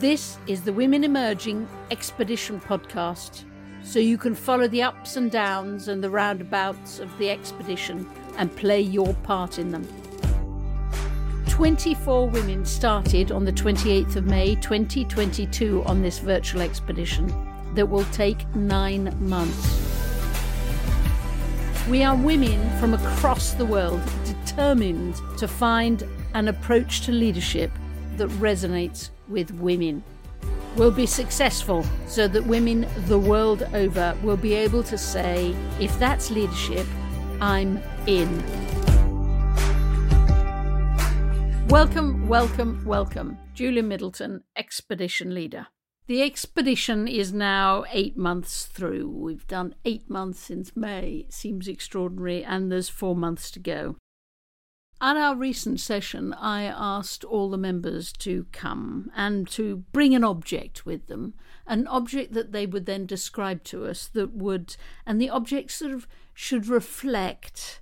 This is the Women Emerging Expedition podcast, so you can follow the ups and downs and the roundabouts of the expedition and play your part in them. 24 women started on the 28th of May 2022 on this virtual expedition that will take nine months. We are women from across the world determined to find an approach to leadership that resonates with women. We'll be successful so that women the world over will be able to say, if that's leadership, I'm in. Welcome, welcome, welcome. Julia Middleton, Expedition Leader. The expedition is now eight months through. We've done eight months since May. It seems extraordinary, and there's four months to go. At our recent session, I asked all the members to come and to bring an object with them, an object that they would then describe to us that would, and the object sort of should reflect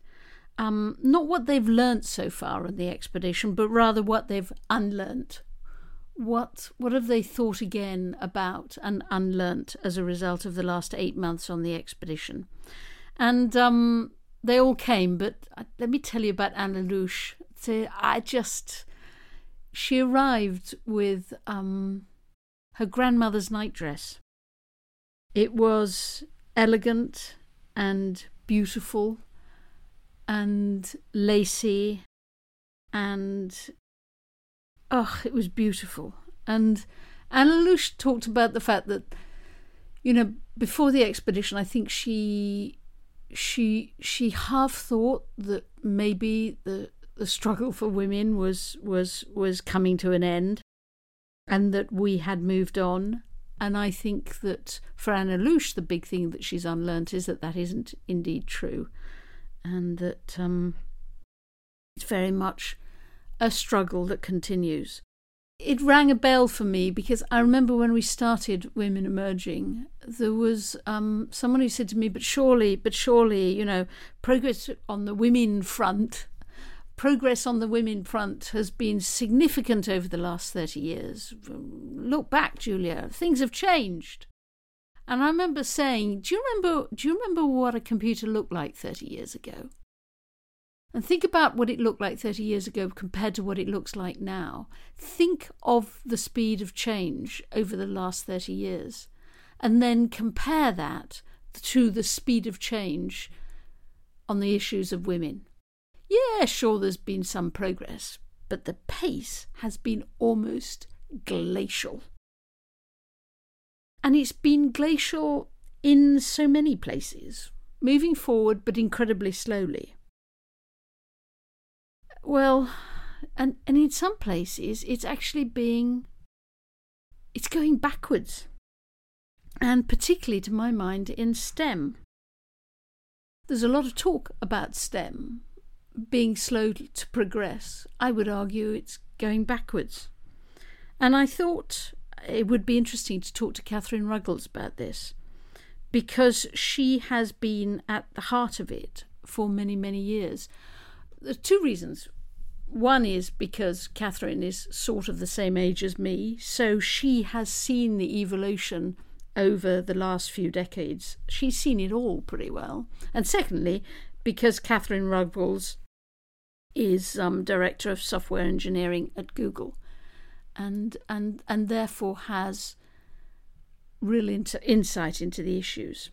um, not what they've learnt so far on the expedition, but rather what they've unlearnt what what have they thought again about and unlearnt as a result of the last eight months on the expedition? And um, they all came, but uh, let me tell you about Anna Lush. So I just she arrived with um, her grandmother's nightdress. It was elegant and beautiful and lacy and oh, it was beautiful. And Anna Lush talked about the fact that, you know, before the expedition, I think she she she half thought that maybe the the struggle for women was was was coming to an end, and that we had moved on. And I think that for Anna Lush, the big thing that she's unlearned is that that isn't indeed true, and that um, it's very much a struggle that continues. It rang a bell for me because I remember when we started Women Emerging, there was um, someone who said to me, "But surely, but surely, you know, progress on the women front, progress on the women front has been significant over the last thirty years. Look back, Julia, things have changed." And I remember saying, "Do you remember? Do you remember what a computer looked like thirty years ago?" And think about what it looked like 30 years ago compared to what it looks like now. Think of the speed of change over the last 30 years. And then compare that to the speed of change on the issues of women. Yeah, sure, there's been some progress, but the pace has been almost glacial. And it's been glacial in so many places, moving forward but incredibly slowly. Well, and and in some places it's actually being it's going backwards. And particularly to my mind in STEM. There's a lot of talk about STEM being slow to progress. I would argue it's going backwards. And I thought it would be interesting to talk to Catherine Ruggles about this because she has been at the heart of it for many, many years. There's two reasons. One is because Catherine is sort of the same age as me, so she has seen the evolution over the last few decades. She's seen it all pretty well. And secondly, because Catherine Ruggles is um, director of software engineering at Google, and and and therefore has real insight into the issues.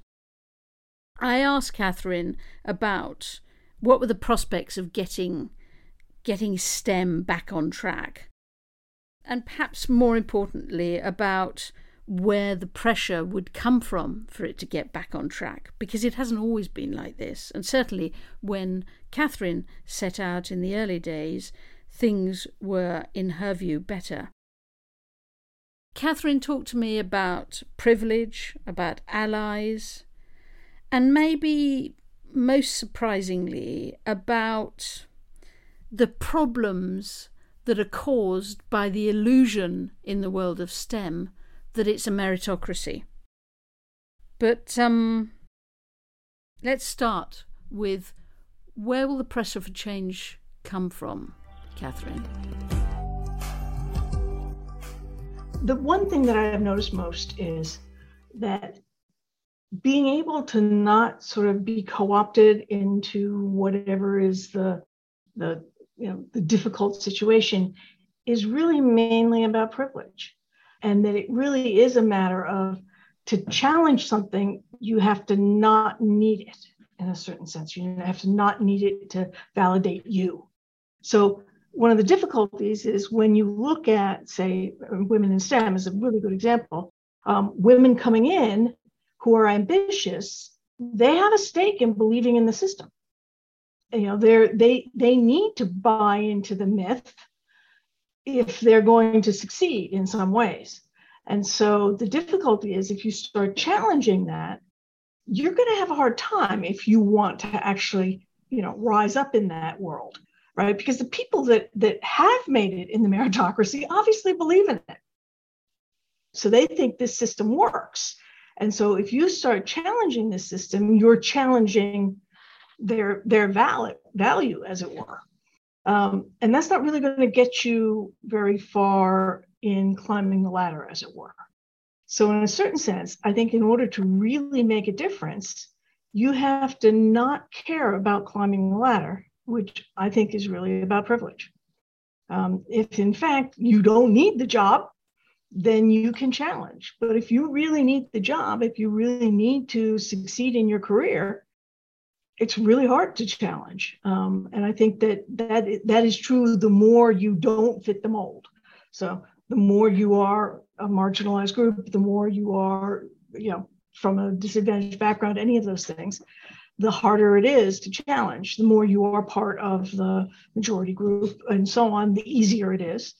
I asked Catherine about what were the prospects of getting getting STEM back on track. And perhaps more importantly, about where the pressure would come from for it to get back on track, because it hasn't always been like this. And certainly when Catherine set out in the early days, things were, in her view, better. Catherine talked to me about privilege, about allies, and maybe most surprisingly, about the problems that are caused by the illusion in the world of STEM that it's a meritocracy. But um, let's start with where will the pressure for change come from, Catherine? the one thing that I have noticed most is that being able to not sort of be co-opted into whatever is the the you know the difficult situation is really mainly about privilege and that it really is a matter of to challenge something you have to not need it in a certain sense. You have to not need it to validate you. So one of the difficulties is when you look at say women in stem is a really good example. Um, women coming in who are ambitious, they have a stake in believing in the system. You know, they're they they need to buy into the myth if they're going to succeed in some ways. And so the difficulty is if you start challenging that, you're going to have a hard time if you want to actually, you know, rise up in that world, right? Because the people that that have made it in the meritocracy obviously believe in it. So they think this system works. And so if you start challenging the system, you're challenging their their valid value, as it were. Um, and that's not really going to get you very far in climbing the ladder, as it were. So, in a certain sense, I think in order to really make a difference, you have to not care about climbing the ladder, which I think is really about privilege. Um, if in fact you don't need the job, then you can challenge. But if you really need the job, if you really need to succeed in your career, it's really hard to challenge. Um, and I think that that that is true. The more you don't fit the mold, so the more you are a marginalized group, the more you are, you know, from a disadvantaged background, any of those things, the harder it is to challenge. The more you are part of the majority group, and so on, the easier it is.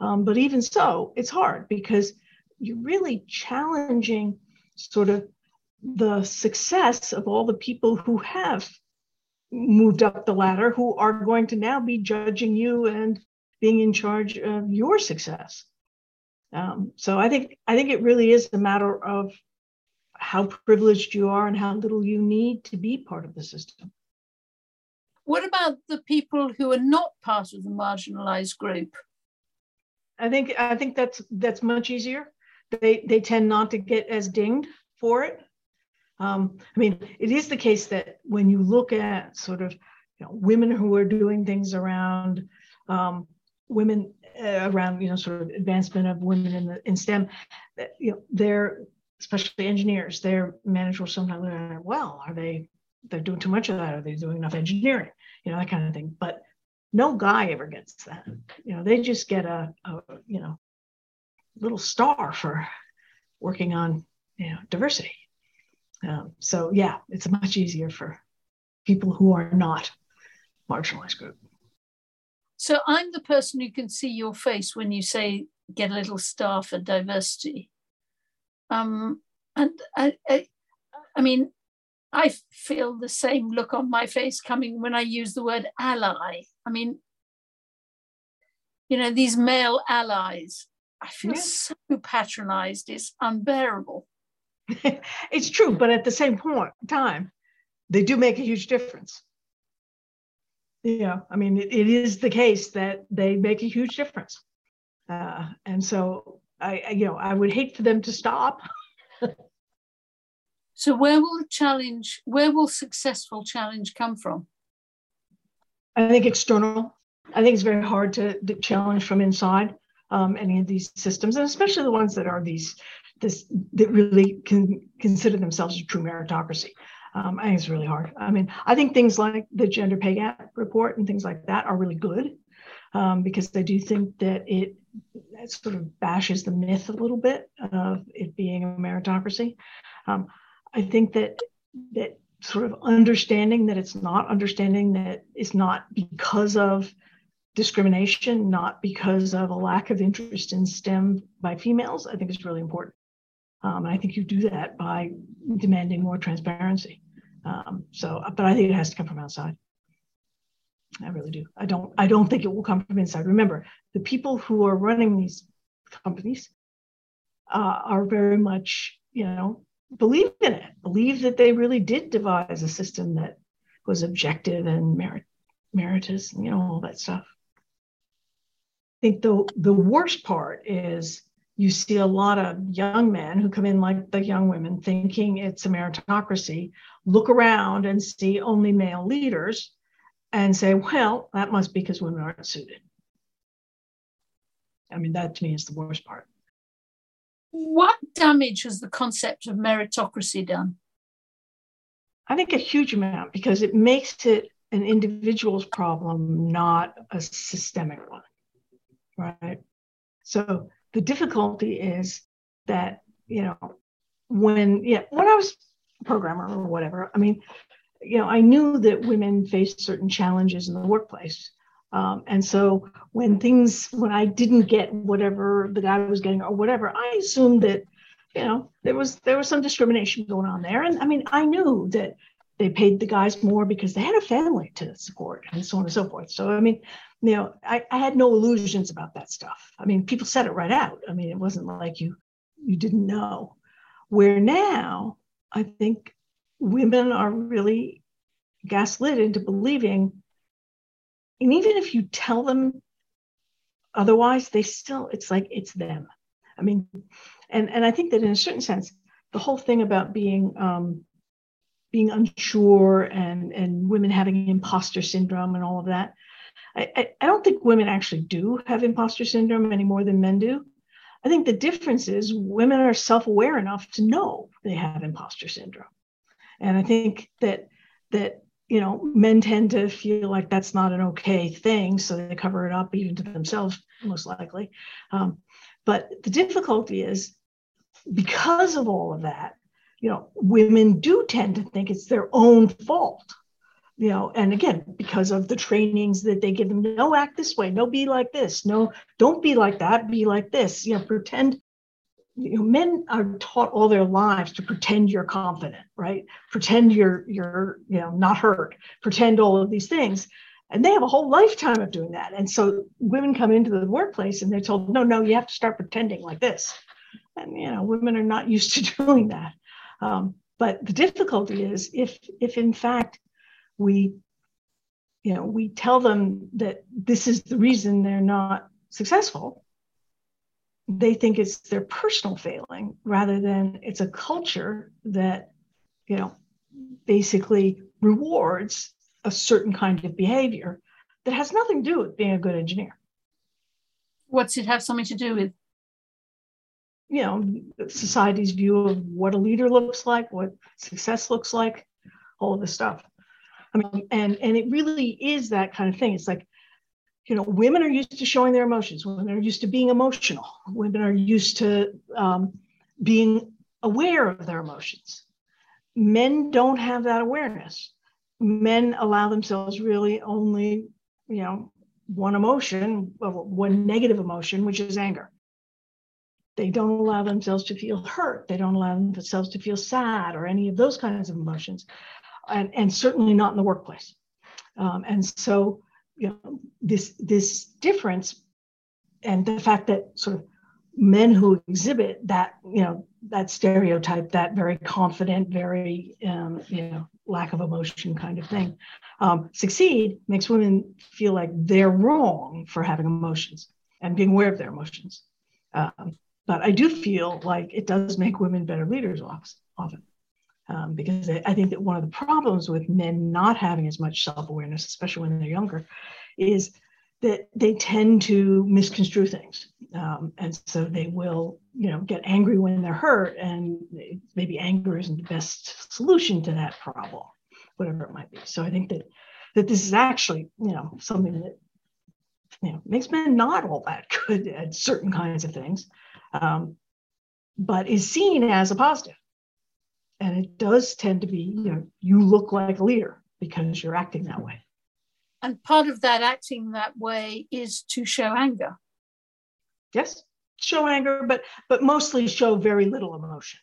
Um, but even so, it's hard because you're really challenging sort of the success of all the people who have moved up the ladder who are going to now be judging you and being in charge of your success. Um, so I think I think it really is a matter of how privileged you are and how little you need to be part of the system. What about the people who are not part of the marginalized group? I think I think that's that's much easier. They they tend not to get as dinged for it. Um, I mean, it is the case that when you look at sort of you know, women who are doing things around um, women uh, around you know sort of advancement of women in the in STEM, you know, they're especially engineers, their managers will sometimes well, are they they're doing too much of that? Are they doing enough engineering? You know, that kind of thing. But no guy ever gets that. You know, they just get a, a you know little star for working on you know diversity. Um, so yeah, it's much easier for people who are not marginalized group. So I'm the person who can see your face when you say get a little star for diversity. Um, and I, I, I mean, I feel the same look on my face coming when I use the word ally. I mean, you know, these male allies, I feel so patronized, it's unbearable. it's true, but at the same point time, they do make a huge difference. Yeah, I mean, it, it is the case that they make a huge difference. Uh, and so I, I, you know, I would hate for them to stop. So where will the challenge, where will successful challenge come from? I think external. I think it's very hard to, to challenge from inside um, any of these systems, and especially the ones that are these this that really can consider themselves a true meritocracy. Um, I think it's really hard. I mean, I think things like the gender pay gap report and things like that are really good um, because I do think that it, it, sort of bashes the myth a little bit of it being a meritocracy. Um, I think that that sort of understanding that it's not understanding that it's not because of discrimination, not because of a lack of interest in STEM by females, I think is really important. Um, and I think you do that by demanding more transparency. Um, so, but I think it has to come from outside. I really do. I don't. I don't think it will come from inside. Remember, the people who are running these companies uh, are very much, you know, believe in it, believe that they really did devise a system that was objective and merit, meritus, you know, all that stuff. I think the, the worst part is you see a lot of young men who come in like the young women thinking it's a meritocracy, look around and see only male leaders and say, well, that must be because women aren't suited. I mean, that to me is the worst part. What damage has the concept of meritocracy done? I think a huge amount because it makes it an individual's problem, not a systemic one. Right. So the difficulty is that, you know, when yeah, when I was a programmer or whatever, I mean, you know, I knew that women faced certain challenges in the workplace. Um, and so when things, when I didn't get whatever the guy was getting or whatever, I assumed that, you know, there was there was some discrimination going on there. And I mean, I knew that they paid the guys more because they had a family to support and so on and so forth. So I mean, you know, I, I had no illusions about that stuff. I mean, people said it right out. I mean, it wasn't like you you didn't know. Where now, I think women are really gaslit into believing and even if you tell them otherwise they still it's like it's them i mean and and i think that in a certain sense the whole thing about being um, being unsure and and women having imposter syndrome and all of that I, I, I don't think women actually do have imposter syndrome any more than men do i think the difference is women are self-aware enough to know they have imposter syndrome and i think that that you know, men tend to feel like that's not an okay thing, so they cover it up even to themselves, most likely. Um, but the difficulty is because of all of that, you know, women do tend to think it's their own fault. You know, and again, because of the trainings that they give them, no, act this way, no, be like this, no, don't be like that, be like this. You know, pretend you know, men are taught all their lives to pretend you're confident, right? Pretend you're you're you know not hurt. Pretend all of these things, and they have a whole lifetime of doing that. And so women come into the workplace and they're told, no, no, you have to start pretending like this, and you know, women are not used to doing that. Um, but the difficulty is if if in fact we you know we tell them that this is the reason they're not successful. They think it's their personal failing rather than it's a culture that you know basically rewards a certain kind of behavior that has nothing to do with being a good engineer. What's it have something to do with? You know society's view of what a leader looks like what success looks like all of this stuff i mean and and it really is that kind of thing it's like you know, women are used to showing their emotions. Women are used to being emotional. Women are used to um, being aware of their emotions. Men don't have that awareness. Men allow themselves really only, you know, one emotion, one negative emotion, which is anger. They don't allow themselves to feel hurt. They don't allow themselves to feel sad or any of those kinds of emotions, and, and certainly not in the workplace. Um, and so you know this this difference and the fact that sort of men who exhibit that you know that stereotype that very confident very um, you know lack of emotion kind of thing um, succeed makes women feel like they're wrong for having emotions and being aware of their emotions um, but i do feel like it does make women better leaders often um, because I think that one of the problems with men not having as much self-awareness, especially when they're younger, is that they tend to misconstrue things, um, and so they will, you know, get angry when they're hurt, and maybe anger isn't the best solution to that problem, whatever it might be. So I think that that this is actually, you know, something that you know makes men not all that good at certain kinds of things, um, but is seen as a positive and it does tend to be you know you look like a leader because you're acting that way. And part of that acting that way is to show anger. Yes show anger but but mostly show very little emotion.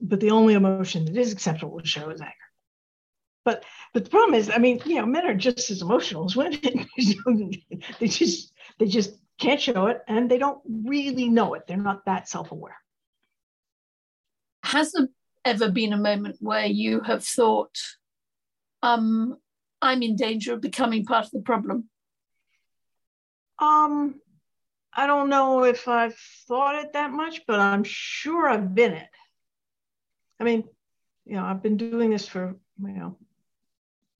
But the only emotion that is acceptable to show is anger. But but the problem is i mean you know men are just as emotional as women. They just they just can't show it and they don't really know it. They're not that self-aware has there ever been a moment where you have thought, um, I'm in danger of becoming part of the problem? Um, I don't know if I've thought it that much, but I'm sure I've been it. I mean, you know, I've been doing this for, you know,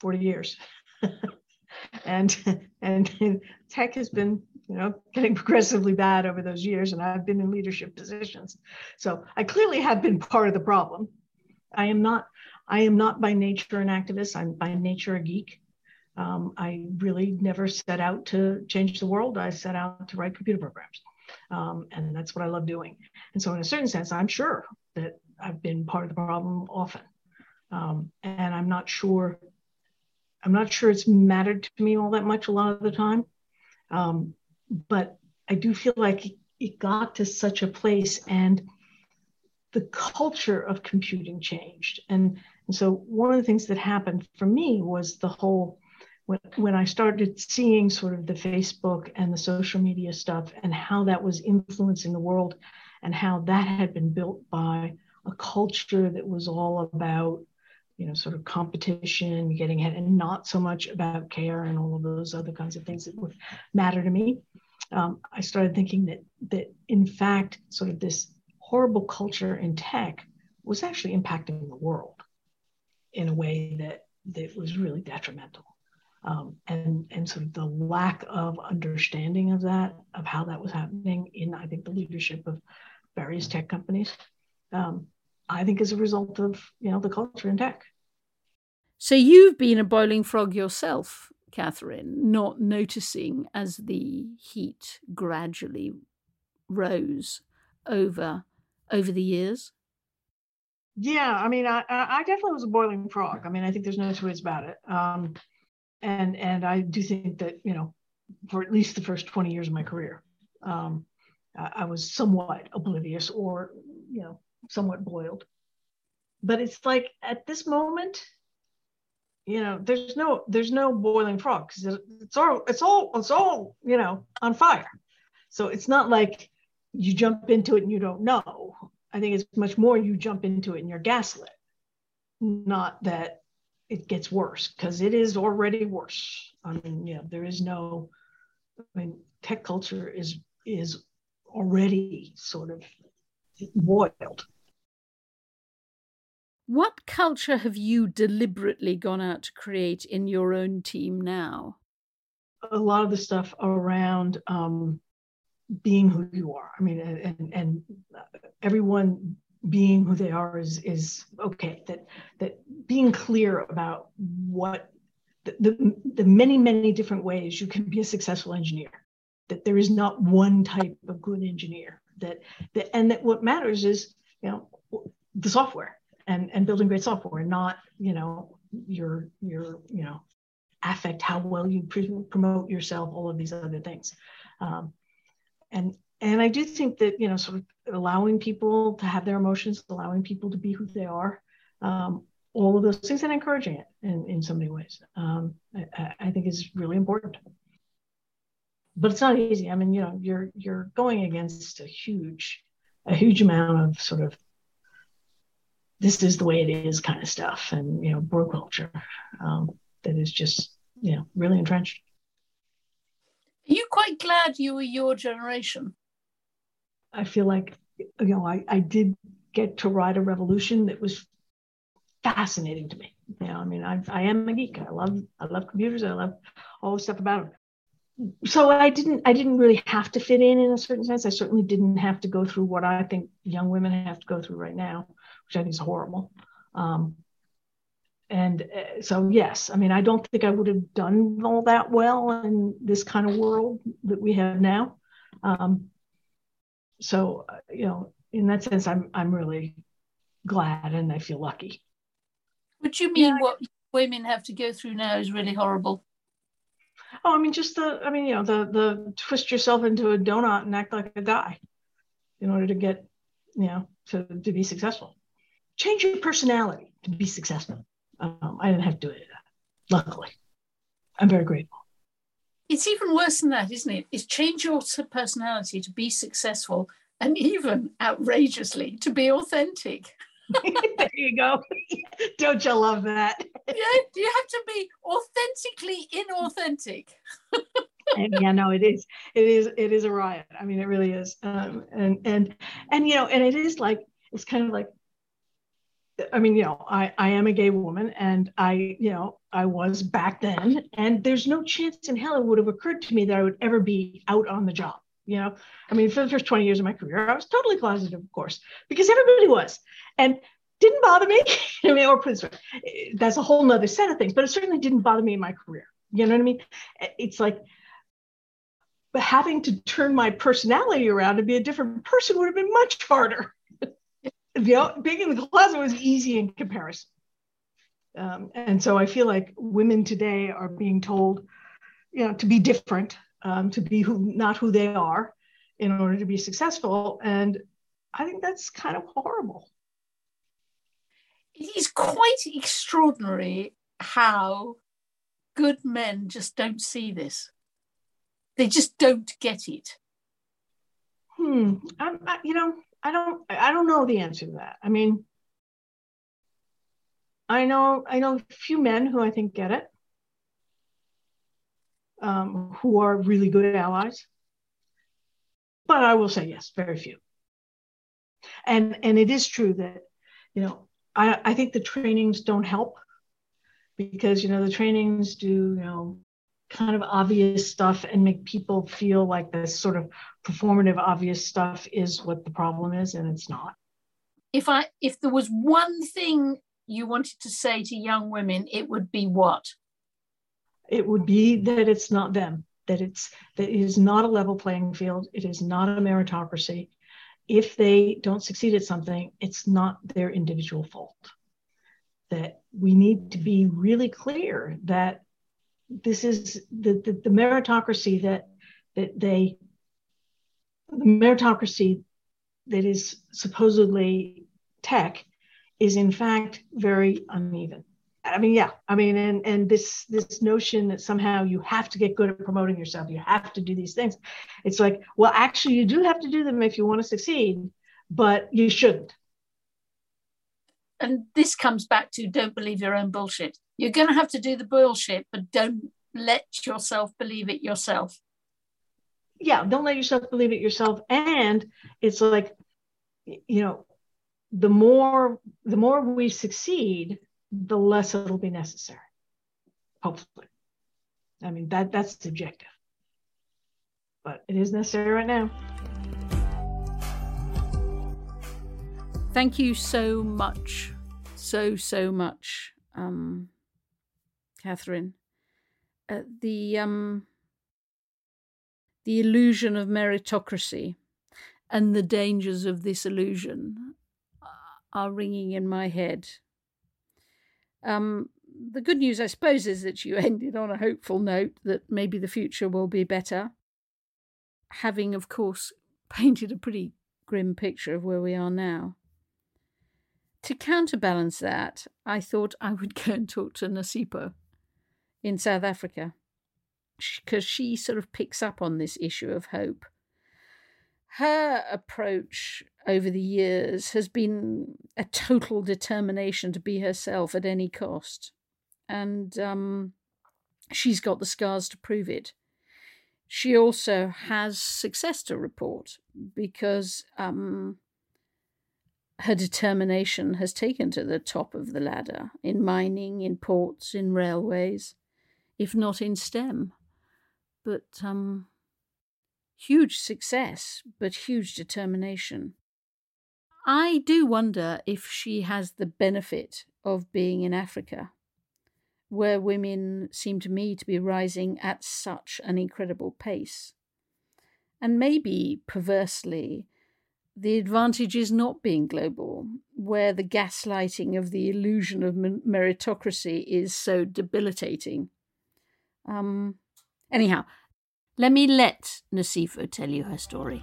40 years. and and tech has been you know getting progressively bad over those years and i've been in leadership positions. So i clearly have been part of the problem. I am not i am not by nature an activist. I'm by nature a geek. Um, i really never set out to change the world. I set out to write computer programs. Um, and that's what i love doing. And so in a certain sense i'm sure that i've been part of the problem often. Um, and i'm not sure I'm not sure it's mattered to me all that much a lot of the time. Um, but I do feel like it got to such a place and the culture of computing changed. And, and so one of the things that happened for me was the whole, when, when I started seeing sort of the Facebook and the social media stuff and how that was influencing the world and how that had been built by a culture that was all about you know, sort of competition, getting ahead, and not so much about care and all of those other kinds of things that would matter to me. Um, I started thinking that that in fact, sort of this horrible culture in tech was actually impacting the world in a way that that was really detrimental. Um, and and sort of the lack of understanding of that, of how that was happening in, I think, the leadership of various tech companies, um, I think is a result of you know the culture in tech. So you've been a boiling frog yourself, Catherine, not noticing as the heat gradually rose over over the years. Yeah, I mean, I, I definitely was a boiling frog. I mean, I think there's no two ways about it. Um, and and I do think that you know, for at least the first 20 years of my career, um, I, I was somewhat oblivious or you know, somewhat boiled. But it's like at this moment, you know there's no there's no boiling frog because it's all it's all it's all you know on fire. So it's not like you jump into it and you don't know. I think it's much more you jump into it and you're gaslit not that it gets worse because it is already worse. I mean yeah there is no i mean tech culture is is already sort of boiled what culture have you deliberately gone out to create in your own team now? A lot of the stuff around um, being who you are. I mean, and and everyone being who they are is is okay. That that being clear about what the, the, the many many different ways you can be a successful engineer. That there is not one type of good engineer. That that and that what matters is you know the software and and building great software and not you know your your you know affect how well you promote yourself all of these other things. Um, and and i do think that you know sort of allowing people to have their emotions allowing people to be who they are um, all of those things and encouraging it in, in so many ways um, I, I think is really important. But it's not easy. I mean you know you're you're going against a huge a huge amount of sort of this is the way it is kind of stuff and you know bro culture um, that is just you know really entrenched. Are you quite glad you were your generation? I feel like you know i, I did get to ride a revolution that was fascinating to me. You know i mean I, I am a geek. I love i love computers. I love all the stuff about them so i didn't i didn't really have to fit in in a certain sense. I certainly didn't have to go through what i think young women have to go through right now which I think is horrible. Um, and uh, so, yes, I mean, I don't think I would have done all that well in this kind of world that we have now. Um, so, uh, you know, in that sense, I'm I'm really glad and I feel lucky. Would you mean yeah. what women have to go through now is really horrible? Oh, I mean, just the, I mean, you know, the the twist yourself into a donut and act like a guy in order to get, you know, to, to be successful change your personality to be successful. Um, I didn't have to do it. Luckily, I'm very grateful. It's even worse than that, isn't it? It's change your personality to be successful and even outrageously to be authentic. there you go. Don't you love that? yeah, you have to be authentically inauthentic. and yeah, no, it is. It is. It is a riot. I mean, it really is. Um, and and and you know, and it is like it's kind of like. I mean, you know, I I am a gay woman, and I you know I was back then, and there's no chance in hell it would have occurred to me that I would ever be out on the job. You know, I mean, for the first 20 years of my career, I was totally closeted, of course, because everybody was. And didn't bother me. I mean, or that's a whole nother set of things, but it certainly didn't bother me in my career. You know what I mean? It's like having to turn my personality around to be a different person would have been much harder. You know, being in the closet was easy in comparison. Um, and so I feel like women today are being told, you know, to be different, um, to be who not who they are, in order to be successful. And I think that's kind of horrible. It is quite extraordinary how good men just don't see this. They just don't get it. Hmm. I, I, you know, I don't. I don't know the answer to that. I mean, I know. I know a few men who I think get it, um, who are really good allies. But I will say yes, very few. And and it is true that, you know, I, I think the trainings don't help because you know the trainings do you know kind of obvious stuff and make people feel like this sort of performative obvious stuff is what the problem is and it's not. If i if there was one thing you wanted to say to young women it would be what? It would be that it's not them that it's that it is not a level playing field. It is not a meritocracy. If they don't succeed at something it's not their individual fault. That we need to be really clear that this is the, the, the meritocracy that that they the meritocracy that is supposedly tech is in fact very uneven. I mean, yeah, I mean, and and this this notion that somehow you have to get good at promoting yourself, you have to do these things. It's like, well, actually, you do have to do them if you want to succeed, but you shouldn't and this comes back to don't believe your own bullshit. You're going to have to do the bullshit, but don't let yourself believe it yourself. Yeah, don't let yourself believe it yourself. And it's like, you know, the more the more we succeed, the less it'll be necessary. Hopefully, I mean that that's subjective, but it is necessary right now. Thank you so much, so, so much, um, Catherine. Uh, the, um, the illusion of meritocracy and the dangers of this illusion are ringing in my head. Um, the good news, I suppose, is that you ended on a hopeful note that maybe the future will be better. Having, of course, painted a pretty grim picture of where we are now to counterbalance that, I thought I would go and talk to Nosipho in South Africa because she sort of picks up on this issue of hope. Her approach over the years has been a total determination to be herself at any cost. And um, she's got the scars to prove it. She also has success to report because um, her determination has taken to the top of the ladder in mining, in ports, in railways, if not in STEM. But um, huge success, but huge determination. I do wonder if she has the benefit of being in Africa, where women seem to me to be rising at such an incredible pace. And maybe, perversely, the advantage is not being global, where the gaslighting of the illusion of meritocracy is so debilitating. Um, anyhow, let me let Nosipho tell you her story.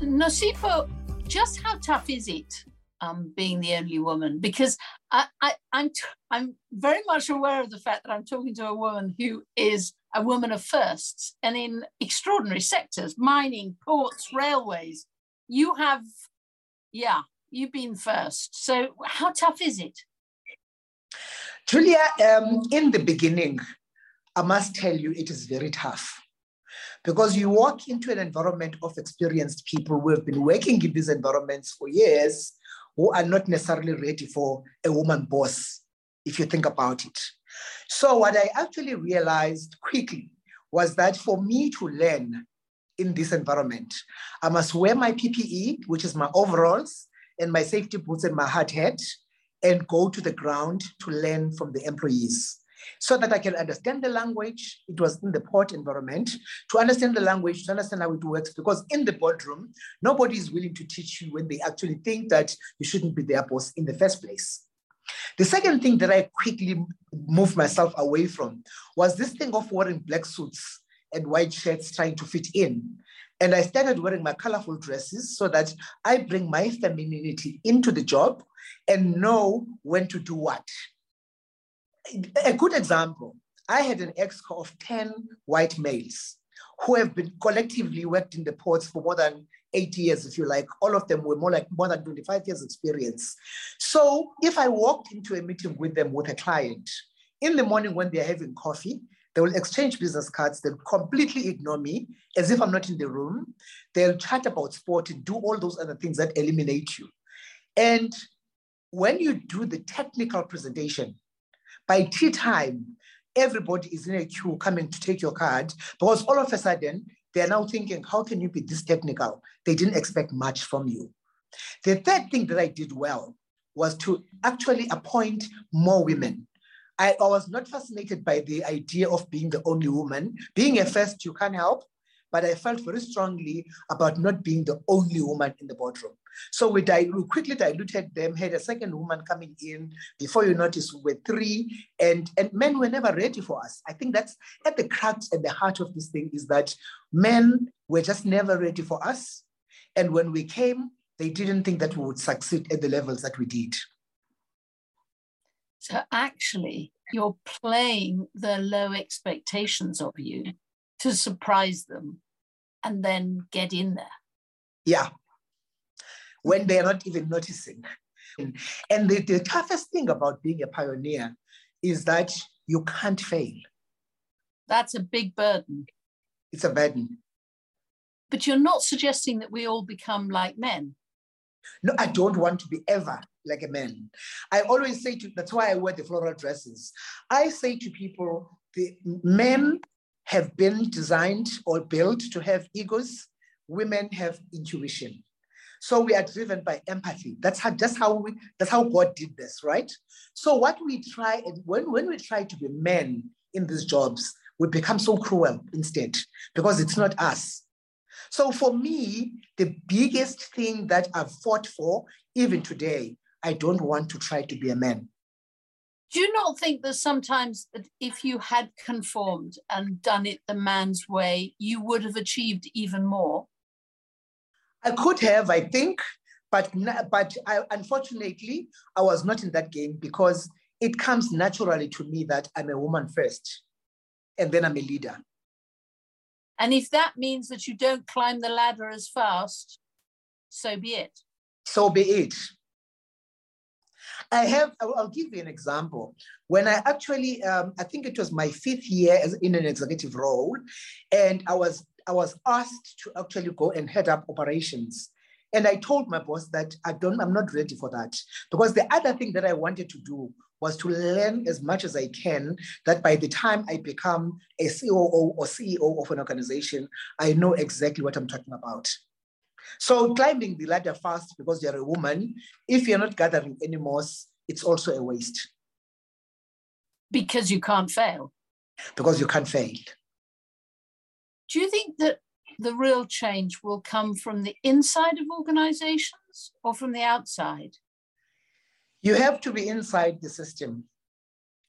Nosipho, just how tough is it um, being the only woman? Because I, I, I'm, t- I'm very much aware of the fact that I'm talking to a woman who is a woman of firsts and in extraordinary sectors mining ports railways you have yeah you've been first so how tough is it Julia, um, in the beginning, I must tell you, it is very tough because you walk into an environment of experienced people who have been working in these environments for years who are not necessarily ready for a woman boss, if you think about it. So, what I actually realized quickly was that for me to learn in this environment, I must wear my PPE, which is my overalls and my safety boots and my hard hat, and go to the ground to learn from the employees so that I can understand the language. It was in the port environment to understand the language, to understand how it works. Because in the boardroom, nobody is willing to teach you when they actually think that you shouldn't be their boss in the first place. The second thing that I quickly moved myself away from was this thing of wearing black suits and white shirts trying to fit in. And I started wearing my colorful dresses so that I bring my femininity into the job and know when to do what a good example I had an exco of 10 white males who have been collectively worked in the ports for more than eight years, if you like. All of them were more like more than 25 years experience. So if I walked into a meeting with them with a client, in the morning when they're having coffee, they will exchange business cards. They'll completely ignore me as if I'm not in the room. They'll chat about sport and do all those other things that eliminate you. And when you do the technical presentation, by tea time, everybody is in a queue coming to take your card because all of a sudden they're now thinking, how can you be this technical? They didn't expect much from you. The third thing that I did well was to actually appoint more women. I, I was not fascinated by the idea of being the only woman. Being a first, you can't help, but I felt very strongly about not being the only woman in the boardroom. So we, we quickly diluted them, had a second woman coming in. Before you notice, we were three, and, and men were never ready for us. I think that's at the crux and the heart of this thing is that men were just never ready for us. And when we came, they didn't think that we would succeed at the levels that we did. So actually, you're playing the low expectations of you to surprise them and then get in there. Yeah, when they're not even noticing. And the, the toughest thing about being a pioneer is that you can't fail. That's a big burden. It's a burden. But you're not suggesting that we all become like men. No, I don't want to be ever like a man. I always say to, that's why I wear the floral dresses. I say to people, the men have been designed or built to have egos. Women have intuition. So we are driven by empathy. That's how just how we that's how God did this, right? So what we try and when, when we try to be men in these jobs, we become so cruel instead because it's not us. So for me, the biggest thing that I've fought for, even today, I don't want to try to be a man. Do you not think that sometimes that if you had conformed and done it the man's way, you would have achieved even more? I could have, I think, but but I, unfortunately, I was not in that game because it comes naturally to me that I'm a woman first, and then I'm a leader. And if that means that you don't climb the ladder as fast, so be it. So be it. I have, I'll give you an example. When I actually, um, I think it was my fifth year in an executive role, and I was I was asked to actually go and head up operations. And I told my boss that I don't, I'm not ready for that. Because the other thing that I wanted to do was to learn as much as I can that by the time I become a COO or CEO of an organization, I know exactly what I'm talking about. So climbing the ladder fast because you're a woman, if you're not gathering any moss, it's also a waste. Because you can't fail. Because you can't fail. Do you think that the real change will come from the inside of organizations or from the outside? You have to be inside the system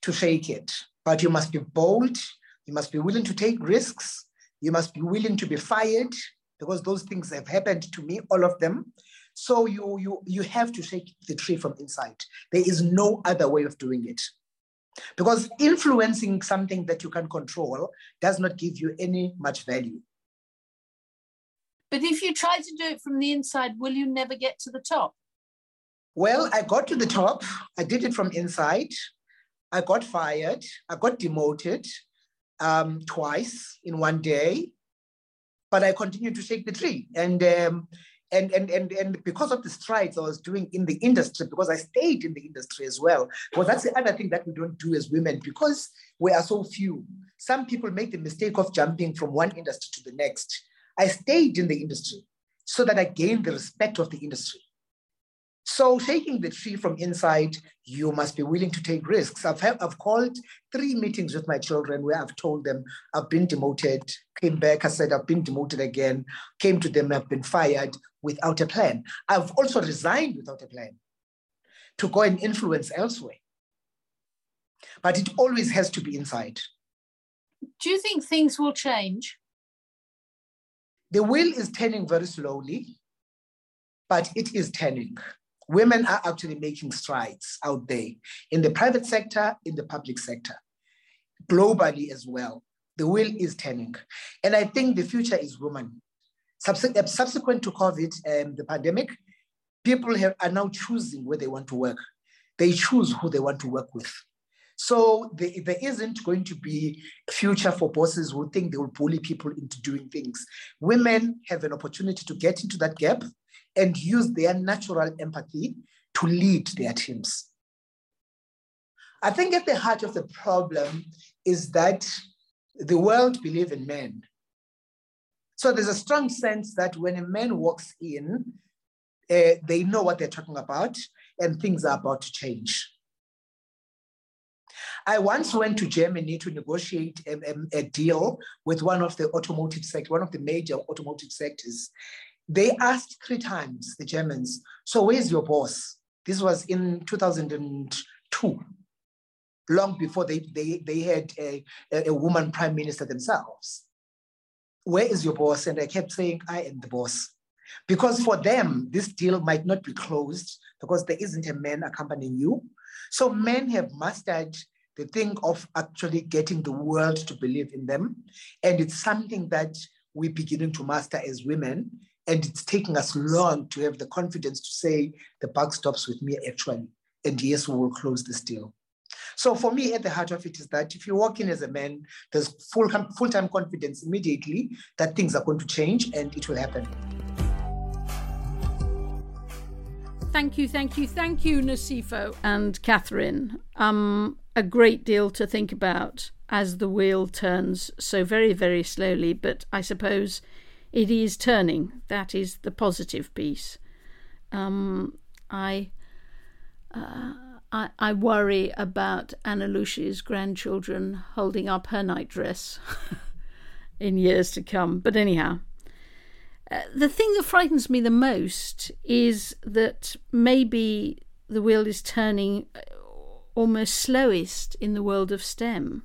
to shake it, but you must be bold. You must be willing to take risks. You must be willing to be fired because those things have happened to me, all of them. So you, you, you have to shake the tree from inside. There is no other way of doing it. Because influencing something that you can control does not give you any much value. But if you try to do it from the inside, will you never get to the top? Well, I got to the top. I did it from inside. I got fired, I got demoted um, twice in one day, but I continued to shake the tree. And um, and, and, and, and because of the strides I was doing in the industry, because I stayed in the industry as well, well, that's the other thing that we don't do as women, because we are so few. Some people make the mistake of jumping from one industry to the next. I stayed in the industry so that I gained the respect of the industry. So taking the tree from inside, you must be willing to take risks. I've, have, I've called three meetings with my children where I've told them I've been demoted, came back, I said I've been demoted again, came to them, I've been fired without a plan. I've also resigned without a plan to go and influence elsewhere. But it always has to be inside. Do you think things will change? The wheel is turning very slowly, but it is turning women are actually making strides out there in the private sector, in the public sector, globally as well. The wheel is turning. And I think the future is women. Subsequent to COVID, um, the pandemic, people have, are now choosing where they want to work. They choose who they want to work with. So there, there isn't going to be future for bosses who think they will bully people into doing things. Women have an opportunity to get into that gap and use their natural empathy to lead their teams. I think at the heart of the problem is that the world believes in men. So there's a strong sense that when a man walks in, uh, they know what they're talking about and things are about to change. I once went to Germany to negotiate a, a, a, deal with one of the automotive sector, one of the major automotive sectors. They asked three times, the Germans, so where's your boss? This was in 2002, long before they, they, they had a, a woman prime minister themselves. Where is your boss? And I kept saying, I am the boss. Because for them, this deal might not be closed because there isn't a man accompanying you. So men have mastered the thing of actually getting the world to believe in them. And it's something that we're beginning to master as women. And it's taking us long to have the confidence to say, the buck stops with me actually. And yes, we will close this deal. So for me, at the heart of it is that if you walk in as a man, there's full full-time confidence immediately that things are going to change and it will happen. Thank you, thank you, thank you, Nosipho and Catherine. Um, a great deal to think about as the wheel turns so very, very slowly, but I suppose it is turning. That is the positive piece. Um, I, uh, I, I worry about Anna Lucy's grandchildren holding up her nightdress in years to come. But anyhow, uh, the thing that frightens me the most is that maybe the wheel is turning uh, almost slowest in the world of STEM,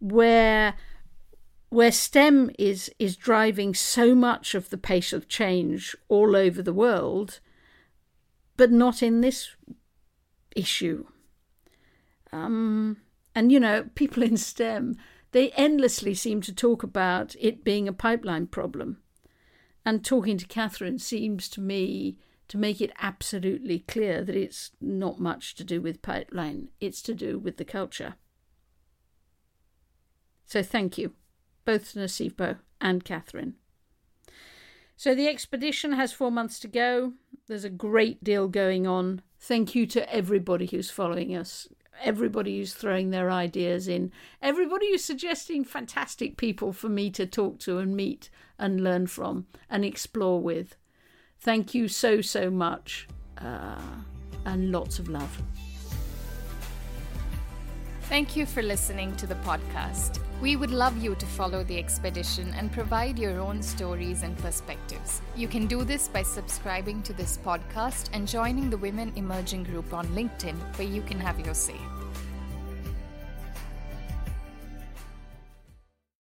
where where STEM is is driving so much of the pace of change all over the world, but not in this issue. Um, and you know, people in STEM they endlessly seem to talk about it being a pipeline problem, and talking to Catherine seems to me to make it absolutely clear that it's not much to do with pipeline; it's to do with the culture. So thank you both Nosipho and Catherine. So the expedition has four months to go. There's a great deal going on. Thank you to everybody who's following us, everybody who's throwing their ideas in, everybody who's suggesting fantastic people for me to talk to and meet and learn from and explore with. Thank you so, so much. Uh, and lots of love. Thank you for listening to the podcast. We would love you to follow the expedition and provide your own stories and perspectives. You can do this by subscribing to this podcast and joining the Women Emerging group on LinkedIn, where you can have your say.